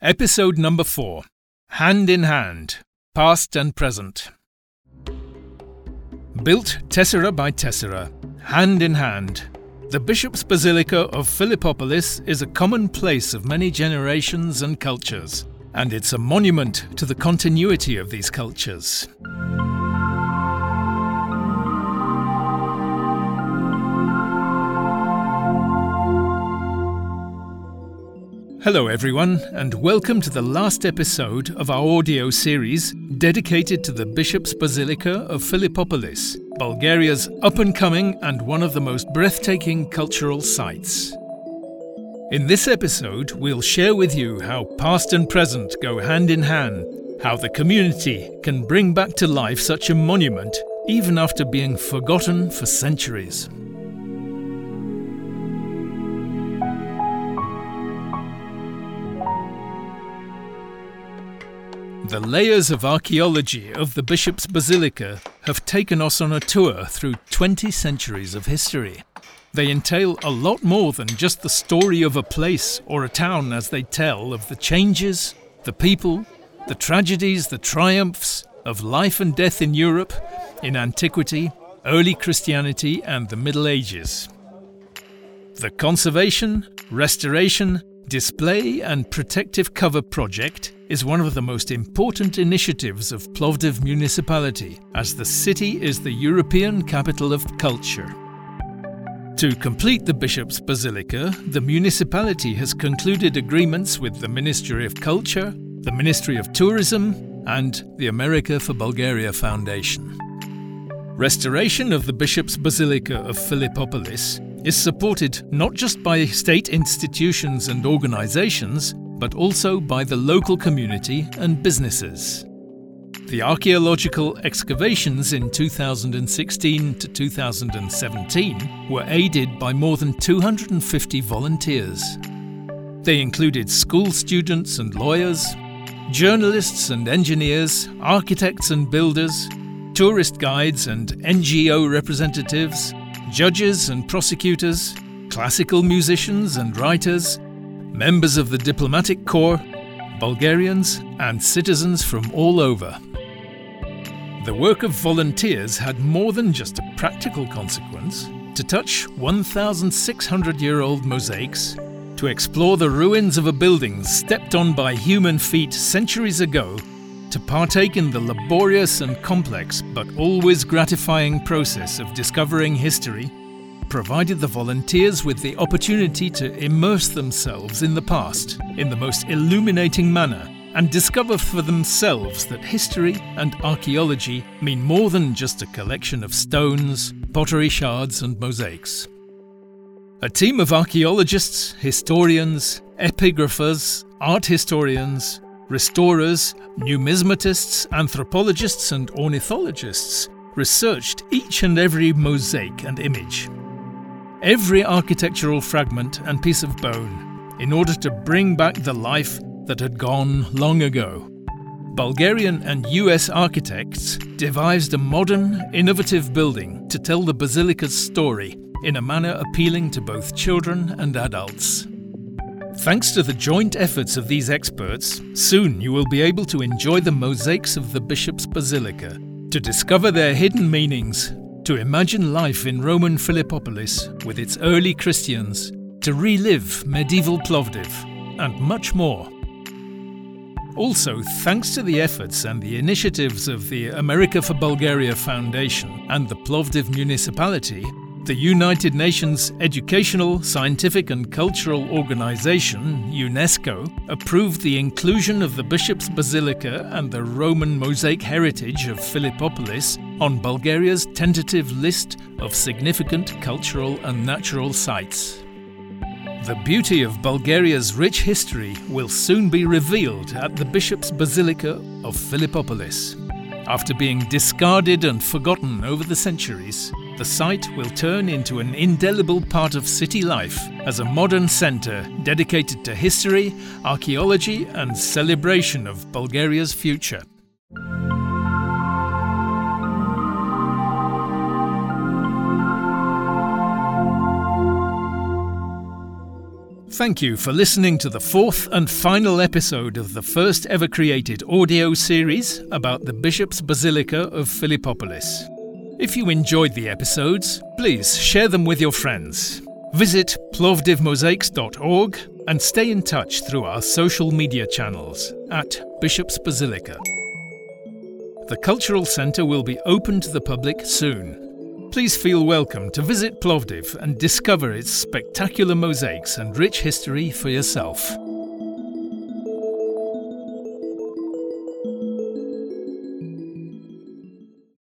Episode number 4 Hand in Hand Past and Present. Built tessera by tessera, hand in hand, the Bishop's Basilica of Philippopolis is a common place of many generations and cultures, and it's a monument to the continuity of these cultures. Hello, everyone, and welcome to the last episode of our audio series dedicated to the Bishop's Basilica of Philippopolis, Bulgaria's up and coming and one of the most breathtaking cultural sites. In this episode, we'll share with you how past and present go hand in hand, how the community can bring back to life such a monument even after being forgotten for centuries. The layers of archaeology of the Bishop's Basilica have taken us on a tour through 20 centuries of history. They entail a lot more than just the story of a place or a town as they tell of the changes, the people, the tragedies, the triumphs of life and death in Europe, in antiquity, early Christianity, and the Middle Ages. The conservation, restoration, display, and protective cover project is one of the most important initiatives of Plovdiv municipality, as the city is the European capital of culture. To complete the Bishop's Basilica, the municipality has concluded agreements with the Ministry of Culture, the Ministry of Tourism, and the America for Bulgaria Foundation. Restoration of the Bishop's Basilica of Philippopolis is supported not just by state institutions and organizations, but also by the local community and businesses. The archaeological excavations in 2016 to 2017 were aided by more than 250 volunteers. They included school students and lawyers, journalists and engineers, architects and builders, tourist guides and NGO representatives, judges and prosecutors, classical musicians and writers, members of the diplomatic corps, Bulgarians, and citizens from all over. The work of volunteers had more than just a practical consequence to touch 1,600 year old mosaics, to explore the ruins of a building stepped on by human feet centuries ago, to partake in the laborious and complex but always gratifying process of discovering history provided the volunteers with the opportunity to immerse themselves in the past in the most illuminating manner and discover for themselves that history and archaeology mean more than just a collection of stones, pottery shards, and mosaics. A team of archaeologists, historians, epigraphers, art historians, restorers, numismatists, anthropologists, and ornithologists researched each and every mosaic and image every architectural fragment and piece of bone in order to bring back the life that had gone long ago. Bulgarian and US architects devised a modern, innovative building to tell the basilica's story in a manner appealing to both children and adults. Thanks to the joint efforts of these experts, soon you will be able to enjoy the mosaics of the Bishop's Basilica, to discover their hidden meanings to imagine life in Roman Philippopolis with its early Christians, to relive medieval Plovdiv, and much more. Also, thanks to the efforts and the initiatives of the America for Bulgaria Foundation and the Plovdiv municipality, the United Nations Educational, Scientific and Cultural Organization, UNESCO, approved the inclusion of the Bishop's Basilica and the Roman mosaic heritage of Philippopolis on Bulgaria's tentative list of significant cultural and natural sites. The beauty of Bulgaria's rich history will soon be revealed at the Bishop's Basilica of Philippopolis. After being discarded and forgotten over the centuries, the site will turn into an indelible part of city life as a modern centre dedicated to history, archaeology, and celebration of Bulgaria's future. Thank you for listening to the fourth and final episode of the first ever created audio series about the Bishop's Basilica of Philippopolis. If you enjoyed the episodes, please share them with your friends. Visit plovdivmosaics.org and stay in touch through our social media channels at Bishop's Basilica. The Cultural Centre will be open to the public soon. Please feel welcome to visit Plovdiv and discover its spectacular mosaics and rich history for yourself.